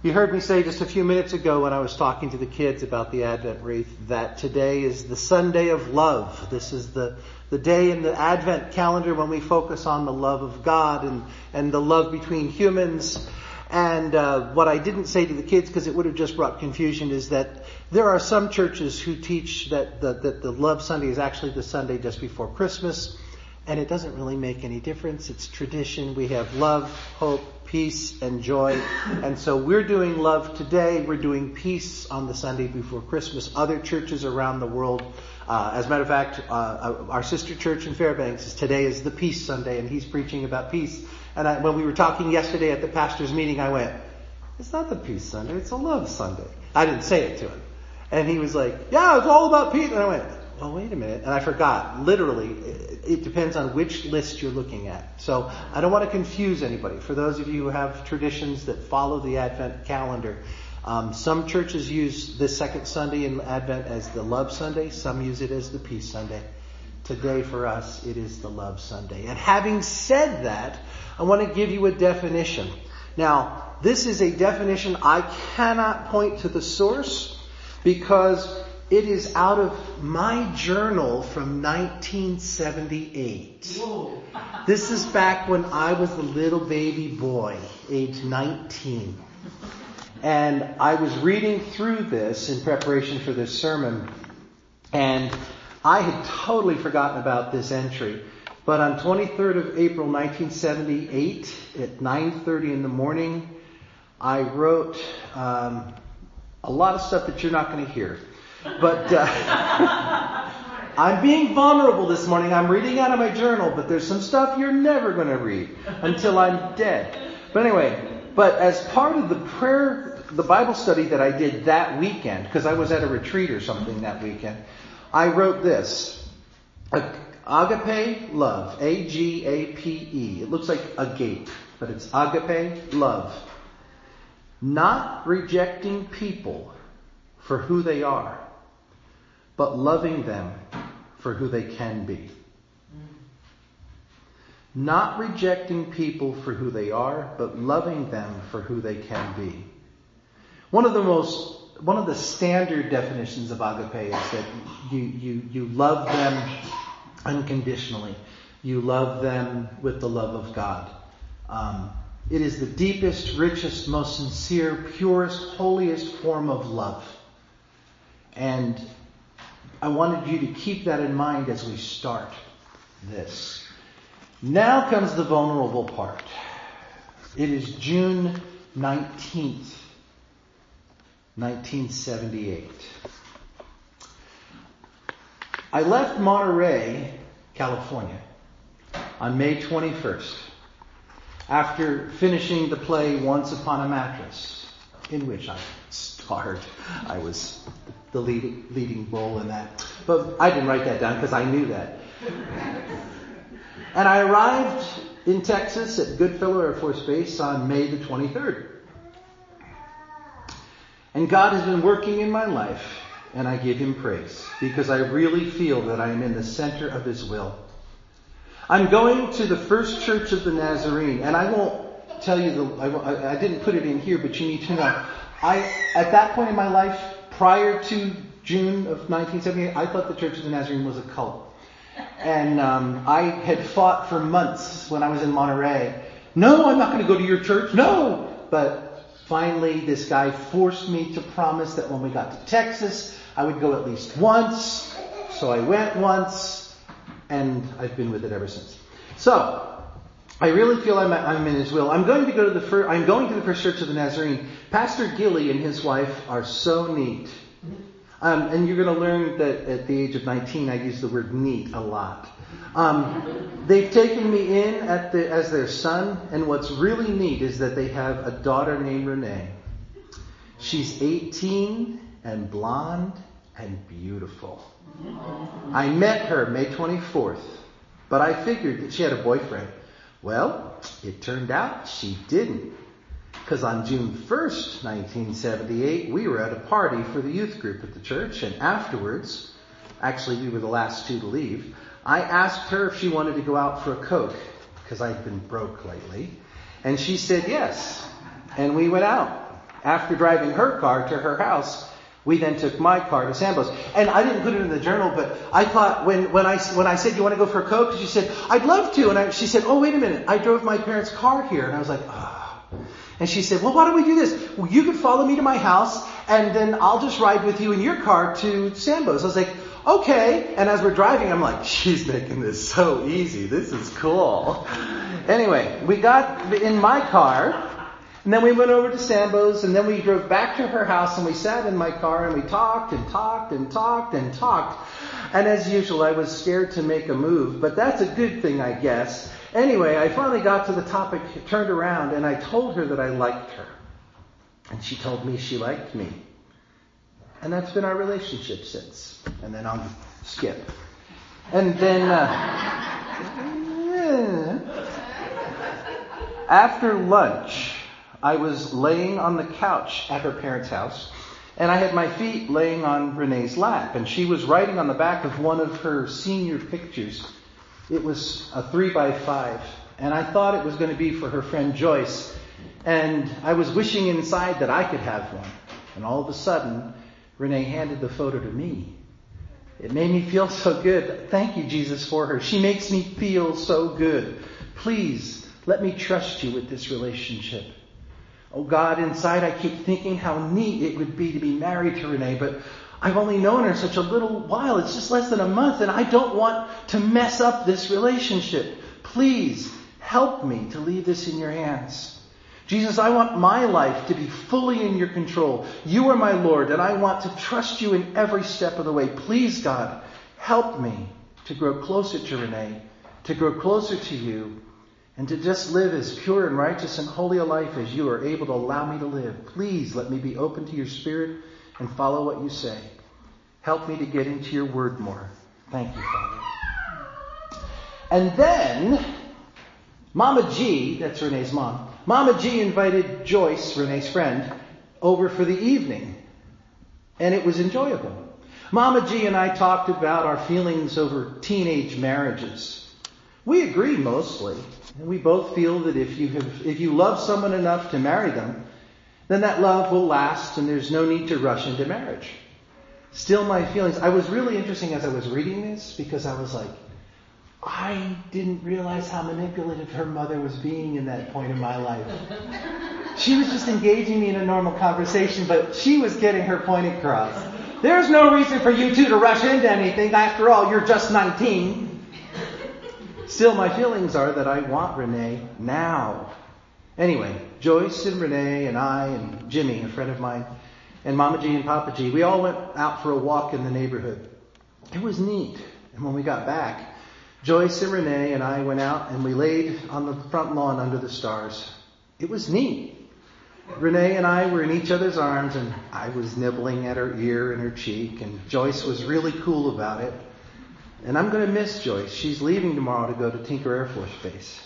You heard me say just a few minutes ago when I was talking to the kids about the Advent wreath that today is the Sunday of love. This is the, the day in the Advent calendar when we focus on the love of God and, and the love between humans. And uh, what I didn't say to the kids because it would have just brought confusion is that there are some churches who teach that the, that the Love Sunday is actually the Sunday just before Christmas, and it doesn't really make any difference. It's tradition. We have love, hope, peace and joy. And so we're doing love today. We're doing peace on the Sunday before Christmas. Other churches around the world, uh, as a matter of fact, uh, our sister church in Fairbanks is today is the Peace Sunday, and he's preaching about peace. And I, when we were talking yesterday at the pastor's meeting, I went, "It's not the Peace Sunday; it's a Love Sunday." I didn't say it to him, and he was like, "Yeah, it's all about peace." And I went, well, wait a minute. And I forgot. Literally, it depends on which list you're looking at. So I don't want to confuse anybody. For those of you who have traditions that follow the Advent calendar, um, some churches use this second Sunday in Advent as the Love Sunday. Some use it as the Peace Sunday. Today for us, it is the Love Sunday. And having said that, I want to give you a definition. Now, this is a definition I cannot point to the source because it is out of my journal from 1978. Whoa. This is back when I was a little baby boy, age 19. And I was reading through this in preparation for this sermon, and I had totally forgotten about this entry. But on 23rd of April 1978, at 9:30 in the morning, I wrote um, a lot of stuff that you're not going to hear. But uh, I'm being vulnerable this morning. I'm reading out of my journal, but there's some stuff you're never going to read until I'm dead. But anyway, but as part of the prayer, the Bible study that I did that weekend, because I was at a retreat or something that weekend, I wrote this. Agape love. A-G-A-P-E. It looks like agape, but it's agape love. Not rejecting people for who they are but loving them for who they can be. Not rejecting people for who they are, but loving them for who they can be. One of the most, one of the standard definitions of agape is that you, you, you love them unconditionally. You love them with the love of God. Um, it is the deepest, richest, most sincere, purest, holiest form of love. And I wanted you to keep that in mind as we start this. Now comes the vulnerable part. It is June 19th, 1978. I left Monterey, California on May 21st after finishing the play Once Upon a Mattress, in which I starred. I was the leading, leading role in that. But I didn't write that down because I knew that. and I arrived in Texas at Goodfellow Air Force Base on May the 23rd. And God has been working in my life, and I give Him praise because I really feel that I am in the center of His will. I'm going to the First Church of the Nazarene, and I won't tell you the, I, I didn't put it in here, but you need to know. I, at that point in my life, prior to June of 1978, I thought the Church of the Nazarene was a cult. And um, I had fought for months when I was in Monterey. No, I'm not going to go to your church. No. But finally, this guy forced me to promise that when we got to Texas, I would go at least once. So I went once, and I've been with it ever since. So I really feel I'm, I'm in His will. I'm going to go to the first, I'm going to the First Church of the Nazarene. Pastor Gilly and his wife are so neat. Um, and you're going to learn that at the age of 19, I use the word neat a lot. Um, they've taken me in the, as their son, and what's really neat is that they have a daughter named Renee. She's 18 and blonde and beautiful. I met her May 24th, but I figured that she had a boyfriend. Well, it turned out she didn't. Because on June 1st, 1978, we were at a party for the youth group at the church, and afterwards, actually we were the last two to leave, I asked her if she wanted to go out for a Coke, because I'd been broke lately, and she said yes. And we went out. After driving her car to her house, we then took my car to Sambo's. And I didn't put it in the journal, but I thought when, when I, when I said, you want to go for a Coke? She said, I'd love to. And I, she said, oh, wait a minute. I drove my parents' car here. And I was like, ah. Oh. And she said, well, why don't we do this? Well, you could follow me to my house and then I'll just ride with you in your car to Sambo's. I was like, okay. And as we're driving, I'm like, she's making this so easy. This is cool. Anyway, we got in my car and then we went over to Sambo's and then we drove back to her house and we sat in my car and we talked and talked and talked and talked. And as usual, I was scared to make a move, but that's a good thing, I guess. Anyway, I finally got to the topic, turned around, and I told her that I liked her. And she told me she liked me. And that's been our relationship since. And then I'll skip. And then, uh, after lunch, I was laying on the couch at her parents' house, and I had my feet laying on Renee's lap, and she was writing on the back of one of her senior pictures. It was a three by five, and I thought it was going to be for her friend Joyce, and I was wishing inside that I could have one. And all of a sudden, Renee handed the photo to me. It made me feel so good. Thank you, Jesus, for her. She makes me feel so good. Please, let me trust you with this relationship. Oh God, inside I keep thinking how neat it would be to be married to Renee, but I've only known her such a little while. It's just less than a month, and I don't want to mess up this relationship. Please help me to leave this in your hands. Jesus, I want my life to be fully in your control. You are my Lord, and I want to trust you in every step of the way. Please, God, help me to grow closer to Renee, to grow closer to you, and to just live as pure and righteous and holy a life as you are able to allow me to live. Please let me be open to your spirit and follow what you say. Help me to get into your word more. Thank you, Father. And then, Mama G, that's Renee's mom, Mama G invited Joyce, Renee's friend, over for the evening. And it was enjoyable. Mama G and I talked about our feelings over teenage marriages. We agreed mostly. And we both feel that if you have, if you love someone enough to marry them, then that love will last and there's no need to rush into marriage. Still my feelings, I was really interesting as I was reading this because I was like, I didn't realize how manipulative her mother was being in that point in my life. She was just engaging me in a normal conversation, but she was getting her point across. There's no reason for you two to rush into anything. After all, you're just 19. Still, my feelings are that I want Renee now. Anyway, Joyce and Renee and I and Jimmy, a friend of mine, and Mama G and Papa G, we all went out for a walk in the neighborhood. It was neat. And when we got back, Joyce and Renee and I went out and we laid on the front lawn under the stars. It was neat. Renee and I were in each other's arms and I was nibbling at her ear and her cheek and Joyce was really cool about it. And I'm going to miss Joyce. She's leaving tomorrow to go to Tinker Air Force Base.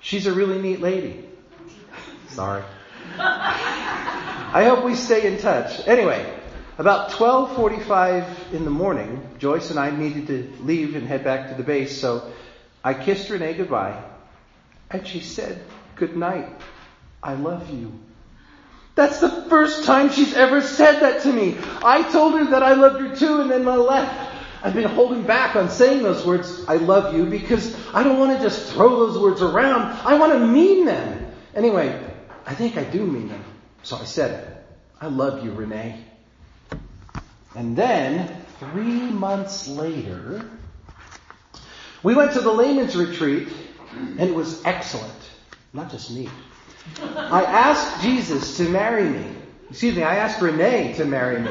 She's a really neat lady. Sorry. I hope we stay in touch. Anyway, about 12:45 in the morning, Joyce and I needed to leave and head back to the base, so I kissed Renee goodbye, and she said, "Good night. I love you." That's the first time she's ever said that to me. I told her that I loved her too, and then I left. I've been holding back on saying those words, I love you, because I don't want to just throw those words around. I want to mean them. Anyway, I think I do mean them. So I said it. I love you, Renee. And then, three months later, we went to the layman's retreat, and it was excellent. Not just neat. I asked Jesus to marry me. Excuse me, I asked Renee to marry me.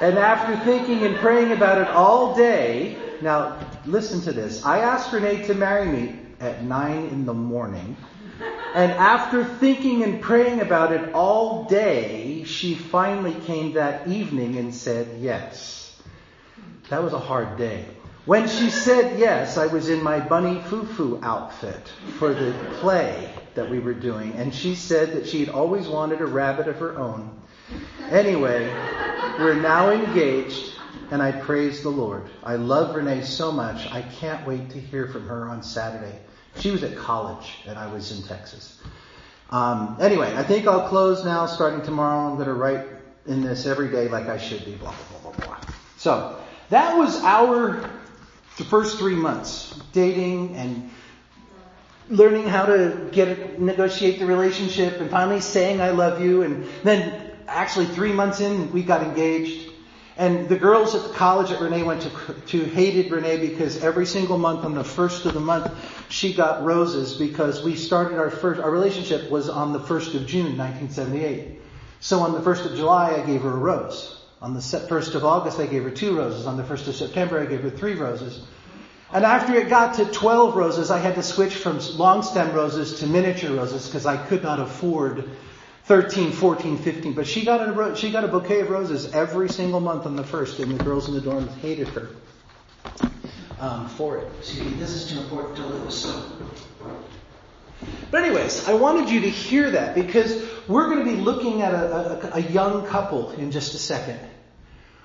And after thinking and praying about it all day, now listen to this. I asked Renee to marry me at nine in the morning. And after thinking and praying about it all day, she finally came that evening and said yes. That was a hard day. When she said yes, I was in my bunny foo-foo outfit for the play that we were doing. And she said that she had always wanted a rabbit of her own. Anyway, we're now engaged, and I praise the Lord. I love Renee so much. I can't wait to hear from her on Saturday. She was at college, and I was in Texas. Um, anyway, I think I'll close now. Starting tomorrow, I'm going to write in this every day like I should be. Blah blah blah blah blah. So that was our the first three months dating and learning how to get negotiate the relationship, and finally saying I love you, and then actually three months in we got engaged. And the girls at the college that Renee went to, to hated Renee because every single month on the first of the month she got roses because we started our first, our relationship was on the 1st of June 1978. So on the 1st of July I gave her a rose. On the 1st of August I gave her two roses. On the 1st of September I gave her three roses. And after it got to 12 roses I had to switch from long stem roses to miniature roses because I could not afford 13, 14, 15. But she got a she got a bouquet of roses every single month on the first, and the girls in the dorm hated her um, for it. See, this is too important to lose. But anyways, I wanted you to hear that because we're going to be looking at a, a, a young couple in just a second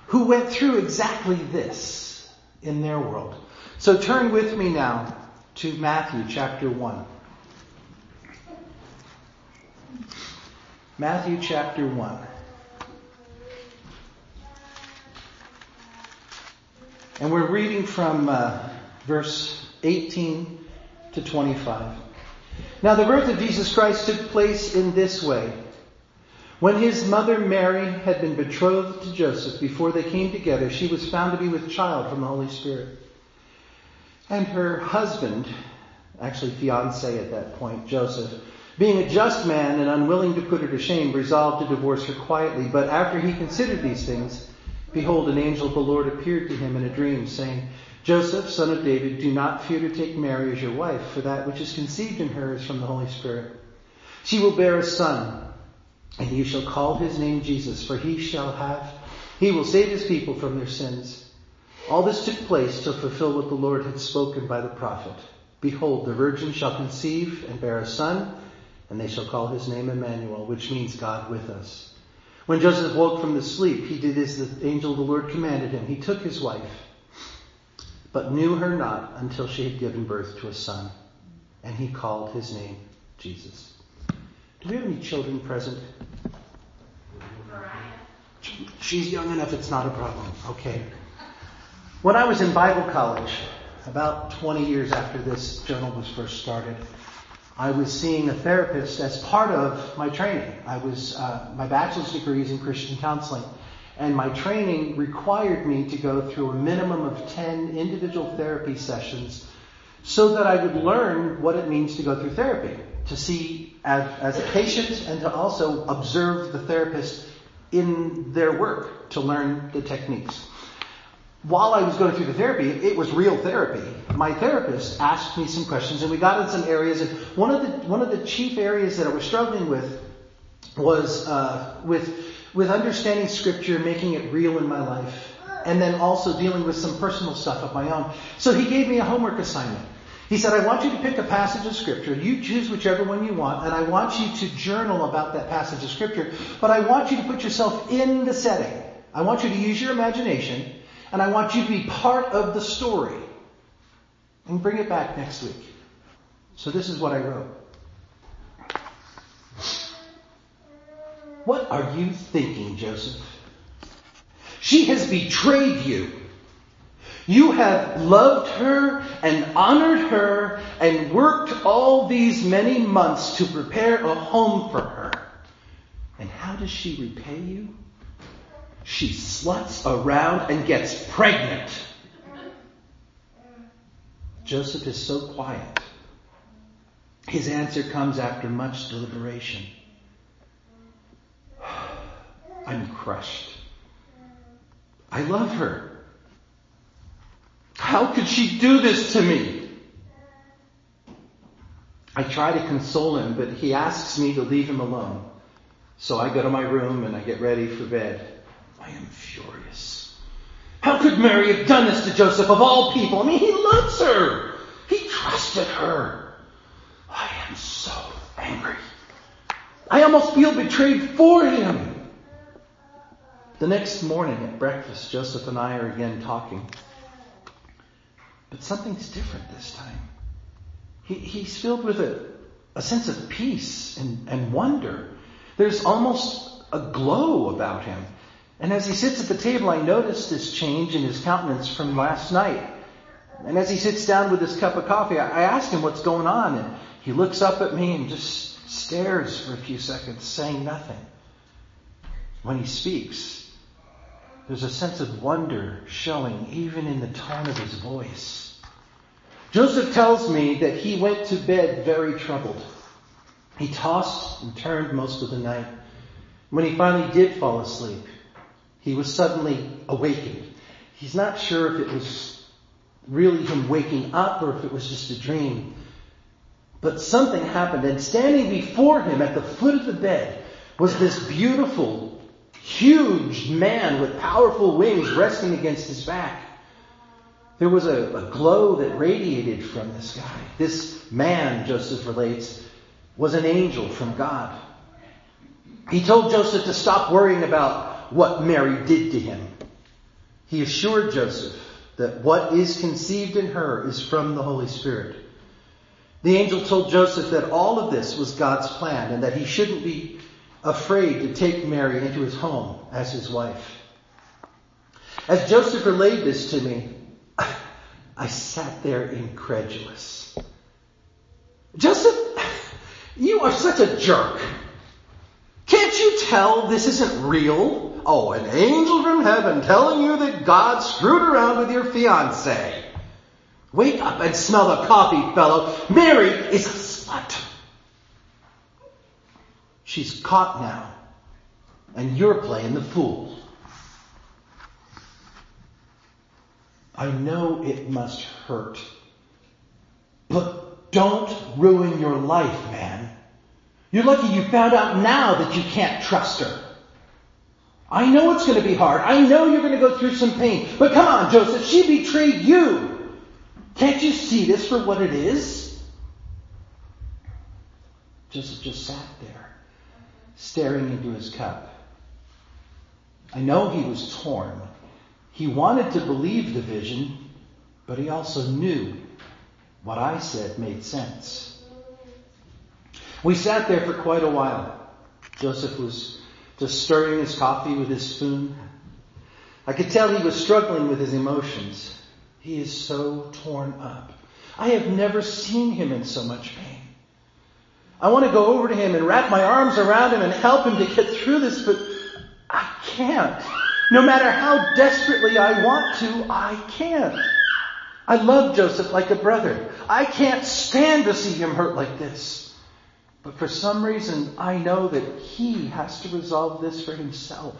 who went through exactly this in their world. So turn with me now to Matthew chapter 1. Matthew chapter 1. And we're reading from uh, verse 18 to 25. Now, the birth of Jesus Christ took place in this way. When his mother Mary had been betrothed to Joseph before they came together, she was found to be with child from the Holy Spirit. And her husband, actually fiance at that point, Joseph, being a just man and unwilling to put her to shame, resolved to divorce her quietly. But after he considered these things, behold, an angel of the Lord appeared to him in a dream, saying, Joseph, son of David, do not fear to take Mary as your wife, for that which is conceived in her is from the Holy Spirit. She will bear a son, and you shall call his name Jesus, for he shall have, he will save his people from their sins. All this took place to fulfill what the Lord had spoken by the prophet. Behold, the virgin shall conceive and bear a son, and they shall call his name Emmanuel, which means God with us. When Joseph woke from the sleep, he did as the angel of the Lord commanded him. He took his wife, but knew her not until she had given birth to a son, and he called his name Jesus. Do we have any children present? She's young enough, it's not a problem. Okay. When I was in Bible college, about 20 years after this journal was first started, I was seeing a therapist as part of my training. I was uh, my bachelor's degree is in Christian counseling, and my training required me to go through a minimum of 10 individual therapy sessions so that I would learn what it means to go through therapy, to see as, as a patient and to also observe the therapist in their work to learn the techniques while I was going through the therapy, it was real therapy. My therapist asked me some questions and we got in some areas and one of the, one of the chief areas that I was struggling with was, uh, with, with understanding scripture, making it real in my life, and then also dealing with some personal stuff of my own. So he gave me a homework assignment. He said, I want you to pick a passage of scripture. You choose whichever one you want, and I want you to journal about that passage of scripture, but I want you to put yourself in the setting. I want you to use your imagination and I want you to be part of the story. And bring it back next week. So this is what I wrote. What are you thinking, Joseph? She has betrayed you. You have loved her and honored her and worked all these many months to prepare a home for her. And how does she repay you? She sluts around and gets pregnant. Joseph is so quiet. His answer comes after much deliberation. I'm crushed. I love her. How could she do this to me? I try to console him, but he asks me to leave him alone. So I go to my room and I get ready for bed. I am furious. How could Mary have done this to Joseph of all people? I mean, he loves her. He trusted her. I am so angry. I almost feel betrayed for him. The next morning at breakfast, Joseph and I are again talking. But something's different this time. He, he's filled with a a sense of peace and, and wonder. There's almost a glow about him. And as he sits at the table, I notice this change in his countenance from last night. And as he sits down with his cup of coffee, I ask him what's going on. And he looks up at me and just stares for a few seconds, saying nothing. When he speaks, there's a sense of wonder showing even in the tone of his voice. Joseph tells me that he went to bed very troubled. He tossed and turned most of the night. When he finally did fall asleep, he was suddenly awakened. He's not sure if it was really him waking up or if it was just a dream. But something happened and standing before him at the foot of the bed was this beautiful, huge man with powerful wings resting against his back. There was a, a glow that radiated from this guy. This man, Joseph relates, was an angel from God. He told Joseph to stop worrying about what Mary did to him. He assured Joseph that what is conceived in her is from the Holy Spirit. The angel told Joseph that all of this was God's plan and that he shouldn't be afraid to take Mary into his home as his wife. As Joseph relayed this to me, I sat there incredulous. Joseph, you are such a jerk. Can't you tell this isn't real? Oh, an angel from heaven telling you that God screwed around with your fiance. Wake up and smell the coffee, fellow. Mary is a slut. She's caught now, and you're playing the fool. I know it must hurt, but don't ruin your life, man. You're lucky you found out now that you can't trust her. I know it's going to be hard. I know you're going to go through some pain. But come on, Joseph, she betrayed you. Can't you see this for what it is? Joseph just sat there, staring into his cup. I know he was torn. He wanted to believe the vision, but he also knew what I said made sense. We sat there for quite a while. Joseph was just stirring his coffee with his spoon. I could tell he was struggling with his emotions. He is so torn up. I have never seen him in so much pain. I want to go over to him and wrap my arms around him and help him to get through this, but I can't. No matter how desperately I want to, I can't. I love Joseph like a brother. I can't stand to see him hurt like this. But for some reason, I know that he has to resolve this for himself.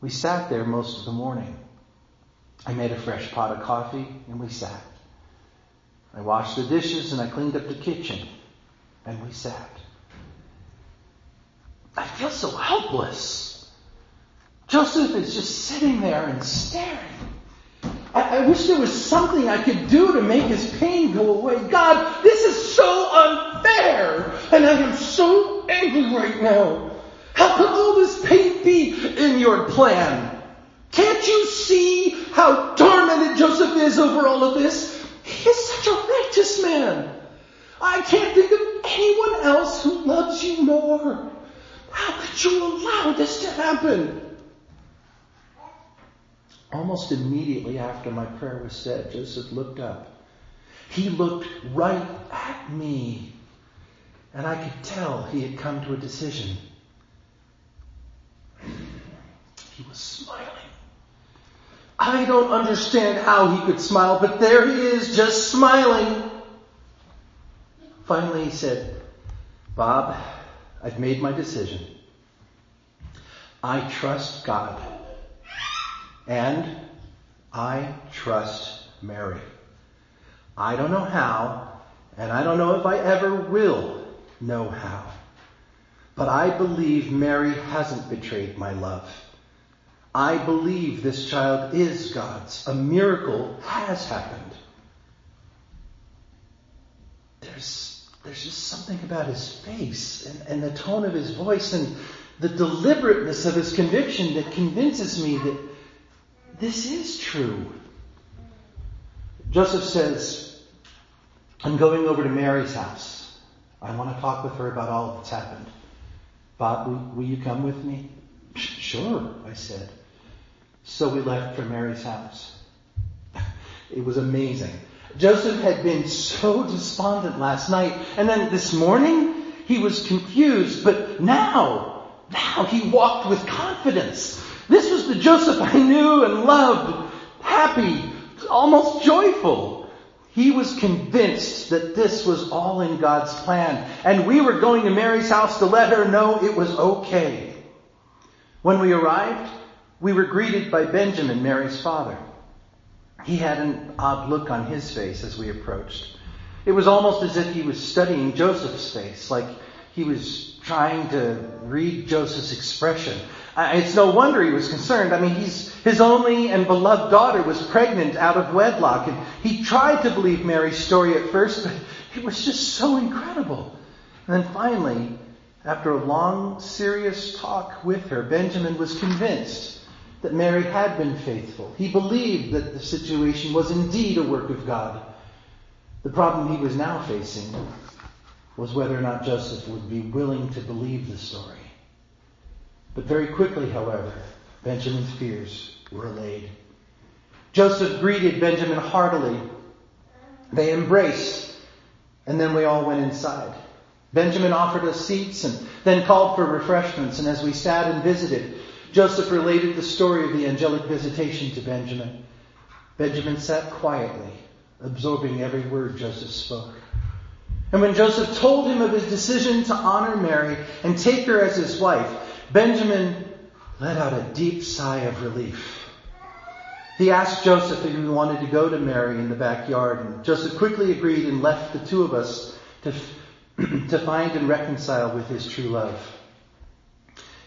We sat there most of the morning. I made a fresh pot of coffee and we sat. I washed the dishes and I cleaned up the kitchen and we sat. I feel so helpless. Joseph is just sitting there and staring. I, I, wish there was something I could do to make his pain go away. God, this is so unfair, and I am so angry right now. How could all this pain be in your plan? Can't you see how tormented Joseph is over all of this? He is such a righteous man. I can't think of anyone else who loves you more. How could you allow this to happen? Almost immediately after my prayer was said, Joseph looked up. He looked right at me. And I could tell he had come to a decision. He was smiling. I don't understand how he could smile, but there he is, just smiling. Finally, he said, Bob, I've made my decision. I trust God. And I trust Mary. I don't know how, and I don't know if I ever will know how. But I believe Mary hasn't betrayed my love. I believe this child is God's. A miracle has happened. There's, there's just something about his face and, and the tone of his voice and the deliberateness of his conviction that convinces me that this is true. Joseph says, I'm going over to Mary's house. I want to talk with her about all that's happened. Bob, will, you come with me? Sure, I said. So we left for Mary's house. It was amazing. Joseph had been so despondent last night, and then this morning he was confused, but now, now he walked with confidence. This was the Joseph I knew and loved, happy, almost joyful. He was convinced that this was all in God's plan, and we were going to Mary's house to let her know it was okay. When we arrived, we were greeted by Benjamin, Mary's father. He had an odd look on his face as we approached. It was almost as if he was studying Joseph's face, like he was trying to read Joseph's expression. It's no wonder he was concerned. I mean, he's, his only and beloved daughter was pregnant out of wedlock, and he tried to believe Mary's story at first, but it was just so incredible. And then finally, after a long, serious talk with her, Benjamin was convinced that Mary had been faithful. He believed that the situation was indeed a work of God. The problem he was now facing was whether or not Joseph would be willing to believe the story. But very quickly, however, Benjamin's fears were allayed. Joseph greeted Benjamin heartily. They embraced, and then we all went inside. Benjamin offered us seats and then called for refreshments, and as we sat and visited, Joseph related the story of the angelic visitation to Benjamin. Benjamin sat quietly, absorbing every word Joseph spoke. And when Joseph told him of his decision to honor Mary and take her as his wife, Benjamin let out a deep sigh of relief. He asked Joseph if he wanted to go to Mary in the backyard, and Joseph quickly agreed and left the two of us to, to find and reconcile with his true love.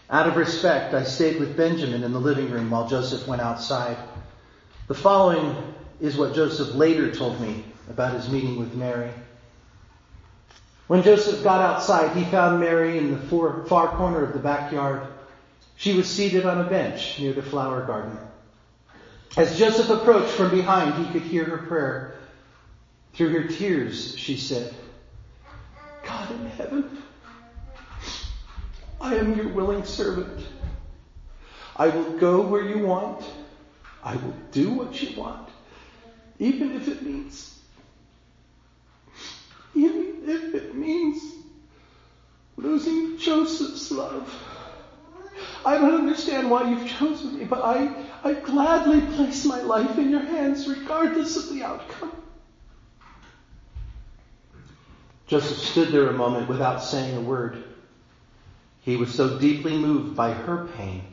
Out of respect, I stayed with Benjamin in the living room while Joseph went outside. The following is what Joseph later told me about his meeting with Mary. When Joseph got outside, he found Mary in the far corner of the backyard. She was seated on a bench near the flower garden. As Joseph approached from behind, he could hear her prayer. Through her tears, she said, God in heaven, I am your willing servant. I will go where you want. I will do what you want, even if it means, even if it means losing Joseph's love. I don't understand why you've chosen me, but I, I gladly place my life in your hands regardless of the outcome. Joseph stood there a moment without saying a word. He was so deeply moved by her pain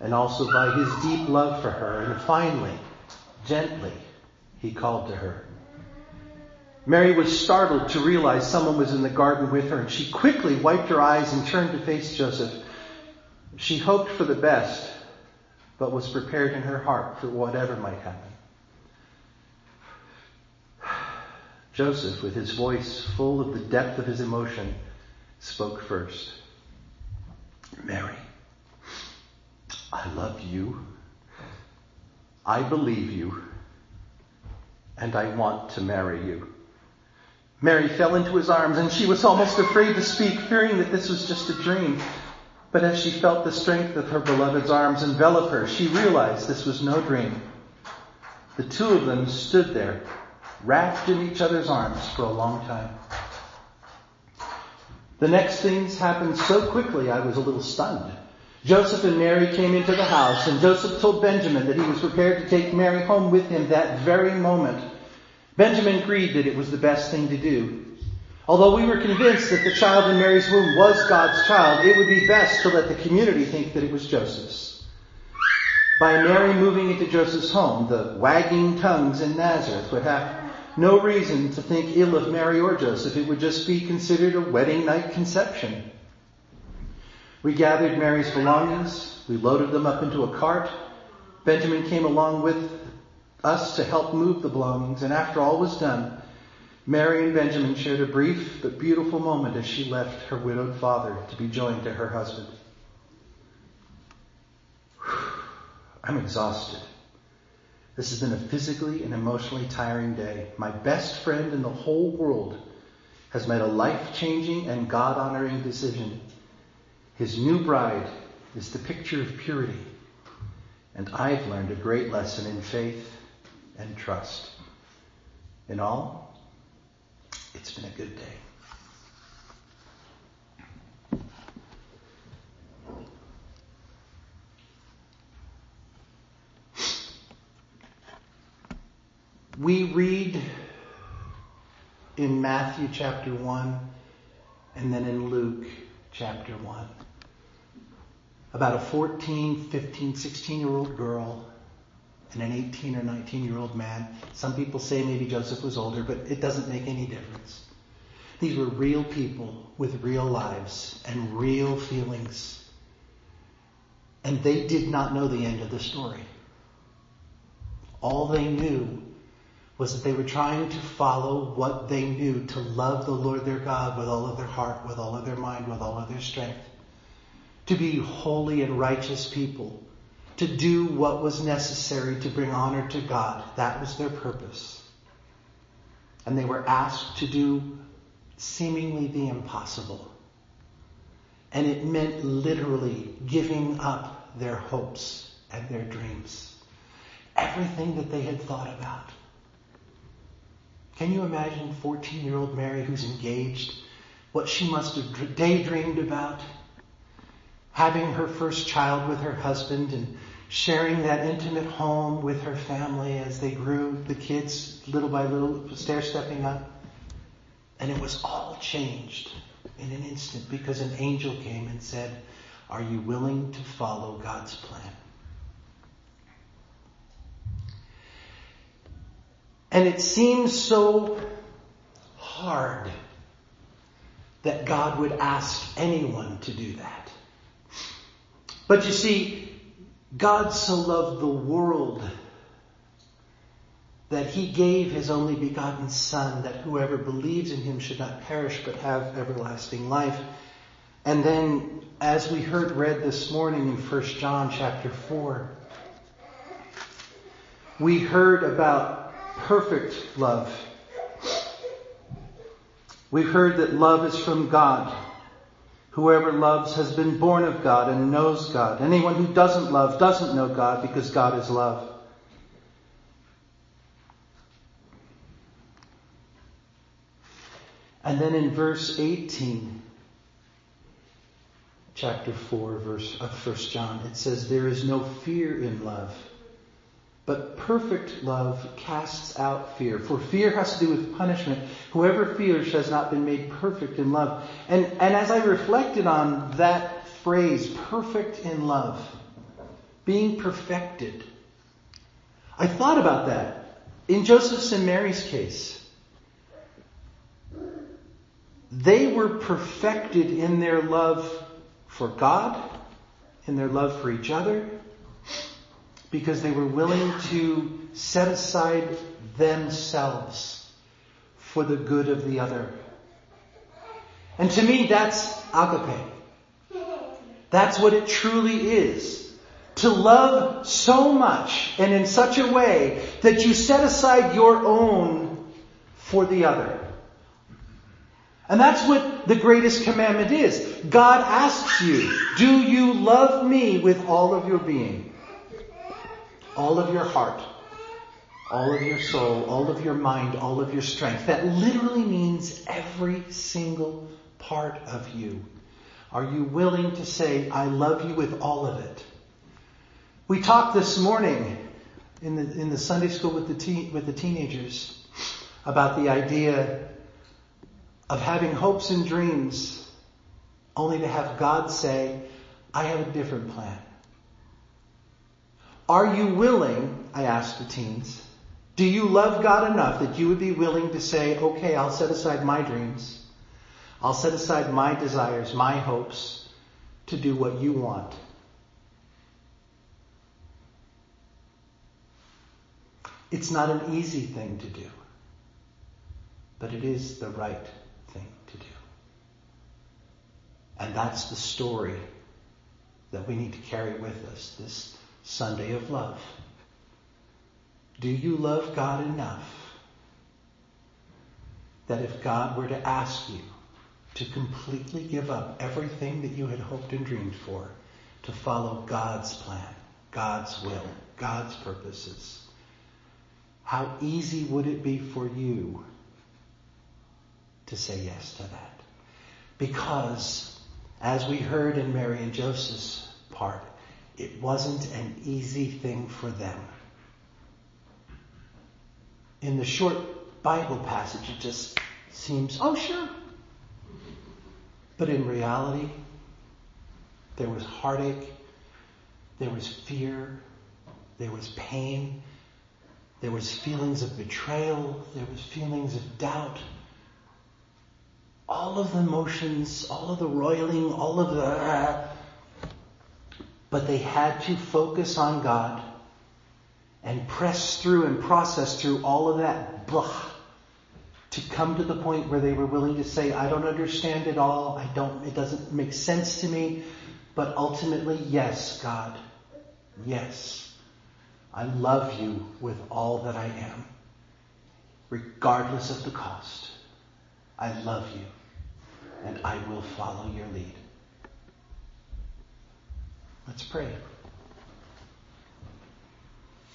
and also by his deep love for her. And finally, gently, he called to her. Mary was startled to realize someone was in the garden with her, and she quickly wiped her eyes and turned to face Joseph. She hoped for the best, but was prepared in her heart for whatever might happen. Joseph, with his voice full of the depth of his emotion, spoke first. Mary, I love you. I believe you. And I want to marry you. Mary fell into his arms and she was almost afraid to speak, fearing that this was just a dream. But as she felt the strength of her beloved's arms envelop her, she realized this was no dream. The two of them stood there, wrapped in each other's arms for a long time. The next things happened so quickly I was a little stunned. Joseph and Mary came into the house, and Joseph told Benjamin that he was prepared to take Mary home with him that very moment. Benjamin agreed that it was the best thing to do. Although we were convinced that the child in Mary's womb was God's child, it would be best to let the community think that it was Joseph's. By Mary moving into Joseph's home, the wagging tongues in Nazareth would have no reason to think ill of Mary or Joseph. It would just be considered a wedding night conception. We gathered Mary's belongings. We loaded them up into a cart. Benjamin came along with us to help move the belongings. And after all was done, Mary and Benjamin shared a brief but beautiful moment as she left her widowed father to be joined to her husband. I'm exhausted. This has been a physically and emotionally tiring day. My best friend in the whole world has made a life changing and God honoring decision. His new bride is the picture of purity. And I've learned a great lesson in faith and trust. In all, it's been a good day. We read in Matthew chapter 1 and then in Luke chapter 1 about a 14, 15, 16 year old girl and an 18 or 19 year old man. Some people say maybe Joseph was older, but it doesn't make any difference. These were real people with real lives and real feelings. And they did not know the end of the story. All they knew was that they were trying to follow what they knew to love the Lord their God with all of their heart, with all of their mind, with all of their strength to be holy and righteous people, to do what was necessary to bring honor to God. That was their purpose. And they were asked to do seemingly the impossible. And it meant literally giving up their hopes and their dreams. Everything that they had thought about. Can you imagine 14 year old Mary who's engaged? What she must have daydreamed about? Having her first child with her husband and sharing that intimate home with her family as they grew, the kids little by little, stair stepping up. And it was all changed in an instant because an angel came and said, Are you willing to follow God's plan? And it seems so hard that God would ask anyone to do that. But you see, God so loved the world that he gave his only begotten Son, that whoever believes in him should not perish but have everlasting life. And then, as we heard read this morning in 1 John chapter 4, we heard about perfect love. We've heard that love is from God. Whoever loves has been born of God and knows God. Anyone who doesn't love doesn't know God because God is love. And then in verse 18, chapter 4, verse uh, of 1 John, it says, There is no fear in love but perfect love casts out fear. For fear has to do with punishment. Whoever fears has not been made perfect in love. And, and as I reflected on that phrase, perfect in love, being perfected, I thought about that. In Joseph's and Mary's case, they were perfected in their love for God, in their love for each other, because they were willing to set aside themselves for the good of the other. And to me, that's agape. That's what it truly is. To love so much and in such a way that you set aside your own for the other. And that's what the greatest commandment is. God asks you, do you love me with all of your being? All of your heart, all of your soul, all of your mind, all of your strength. That literally means every single part of you. Are you willing to say, I love you with all of it? We talked this morning in the, in the Sunday school with the, teen, with the teenagers about the idea of having hopes and dreams only to have God say, I have a different plan. Are you willing, I ask the teens, do you love God enough that you would be willing to say, okay, I'll set aside my dreams. I'll set aside my desires, my hopes to do what you want. It's not an easy thing to do, but it is the right thing to do. And that's the story that we need to carry with us. This Sunday of love. Do you love God enough that if God were to ask you to completely give up everything that you had hoped and dreamed for, to follow God's plan, God's will, God's purposes, how easy would it be for you to say yes to that? Because, as we heard in Mary and Joseph's part, it wasn't an easy thing for them. In the short Bible passage, it just seems, oh, sure. But in reality, there was heartache, there was fear, there was pain, there was feelings of betrayal, there was feelings of doubt. All of the emotions, all of the roiling, all of the but they had to focus on God and press through and process through all of that blah to come to the point where they were willing to say, I don't understand it all. I don't, it doesn't make sense to me. But ultimately, yes, God. Yes. I love you with all that I am, regardless of the cost. I love you, and I will follow your lead. Let's pray.